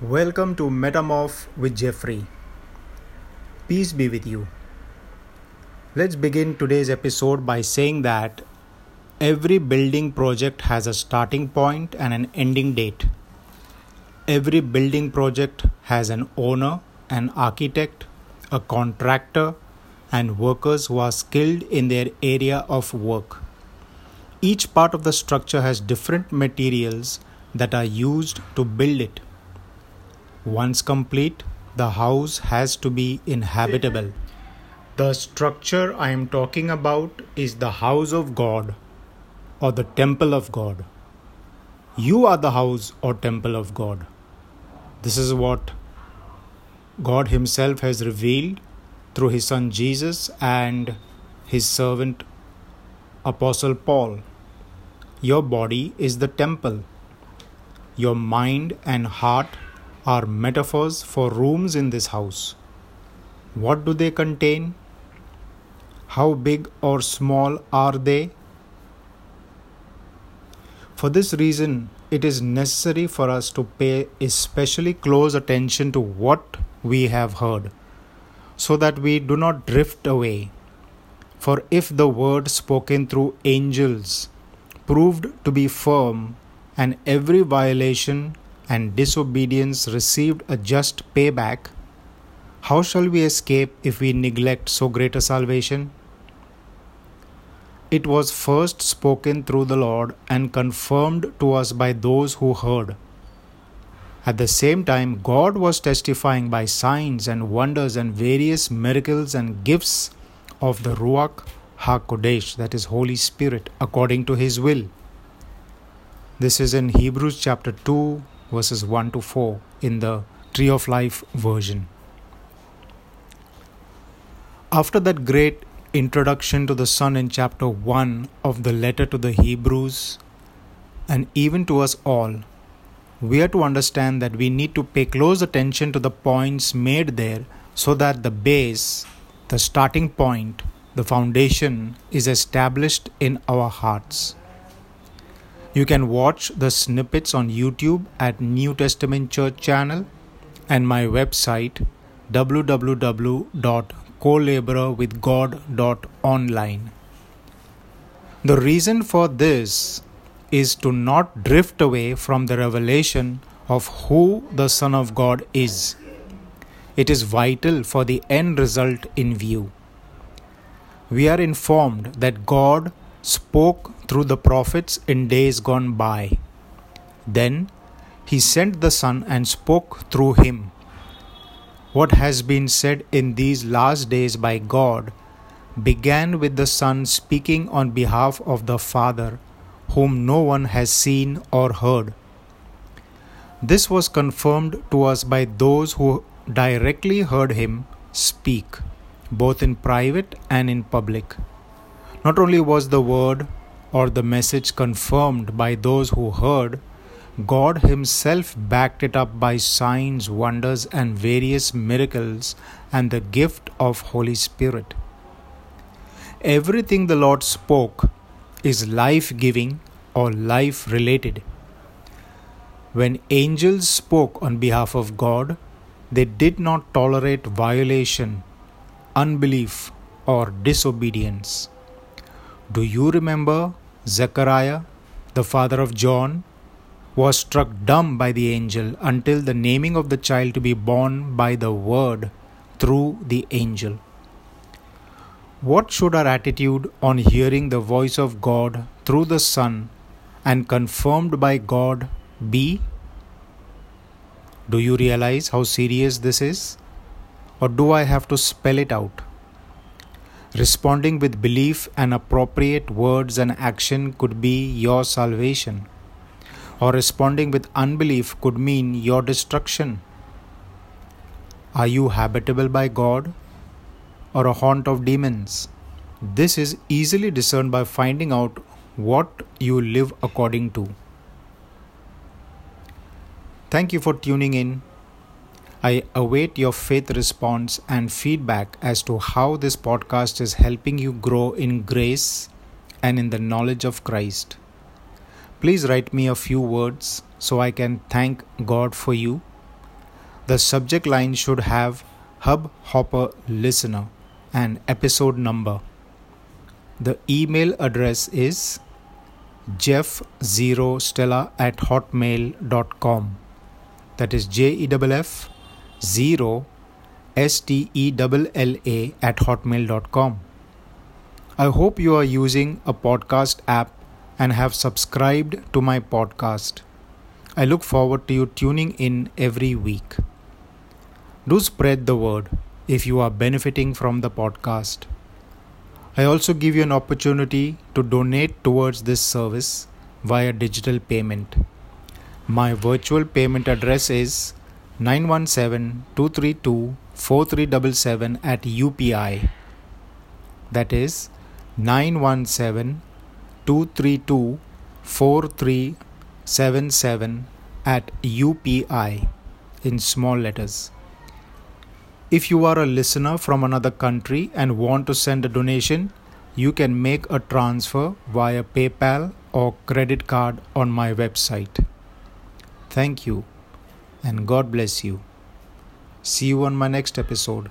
Welcome to Metamorph with Jeffrey. Peace be with you. Let's begin today's episode by saying that every building project has a starting point and an ending date. Every building project has an owner, an architect, a contractor, and workers who are skilled in their area of work. Each part of the structure has different materials that are used to build it. Once complete, the house has to be inhabitable. The structure I am talking about is the house of God or the temple of God. You are the house or temple of God. This is what God Himself has revealed through His Son Jesus and His servant Apostle Paul. Your body is the temple. Your mind and heart are metaphors for rooms in this house. What do they contain? How big or small are they? For this reason, it is necessary for us to pay especially close attention to what we have heard, so that we do not drift away. For if the word spoken through angels proved to be firm, and every violation and disobedience received a just payback, how shall we escape if we neglect so great a salvation? It was first spoken through the Lord and confirmed to us by those who heard. At the same time, God was testifying by signs and wonders and various miracles and gifts of the Ruach HaKodesh, that is, Holy Spirit, according to His will. This is in Hebrews chapter 2, verses 1 to 4 in the Tree of Life version. After that great introduction to the Son in chapter 1 of the letter to the Hebrews, and even to us all, we are to understand that we need to pay close attention to the points made there so that the base, the starting point, the foundation is established in our hearts. You can watch the snippets on YouTube at New Testament Church channel and my website www.colaborerwithgod.online. The reason for this is to not drift away from the revelation of who the Son of God is. It is vital for the end result in view. We are informed that God spoke through the prophets in days gone by. Then he sent the Son and spoke through him. What has been said in these last days by God began with the Son speaking on behalf of the Father, whom no one has seen or heard. This was confirmed to us by those who directly heard him speak, both in private and in public. Not only was the word or the message confirmed by those who heard, God Himself backed it up by signs, wonders, and various miracles and the gift of Holy Spirit. Everything the Lord spoke is life giving or life related. When angels spoke on behalf of God, they did not tolerate violation, unbelief, or disobedience. Do you remember Zechariah, the father of John, was struck dumb by the angel until the naming of the child to be born by the word through the angel? What should our attitude on hearing the voice of God through the Son and confirmed by God be? Do you realize how serious this is? Or do I have to spell it out? Responding with belief and appropriate words and action could be your salvation, or responding with unbelief could mean your destruction. Are you habitable by God or a haunt of demons? This is easily discerned by finding out what you live according to. Thank you for tuning in. I await your faith response and feedback as to how this podcast is helping you grow in grace and in the knowledge of Christ. Please write me a few words so I can thank God for you. The subject line should have Hub Hopper Listener and episode number. The email address is jeff0stella at hotmail.com. That is J E F F 0 S T E L L A at hotmail.com. I hope you are using a podcast app and have subscribed to my podcast. I look forward to you tuning in every week. Do spread the word if you are benefiting from the podcast. I also give you an opportunity to donate towards this service via digital payment. My virtual payment address is 917 232 4377 at UPI. That is 917 232 4377 at UPI in small letters. If you are a listener from another country and want to send a donation, you can make a transfer via PayPal or credit card on my website. Thank you and God bless you. See you on my next episode.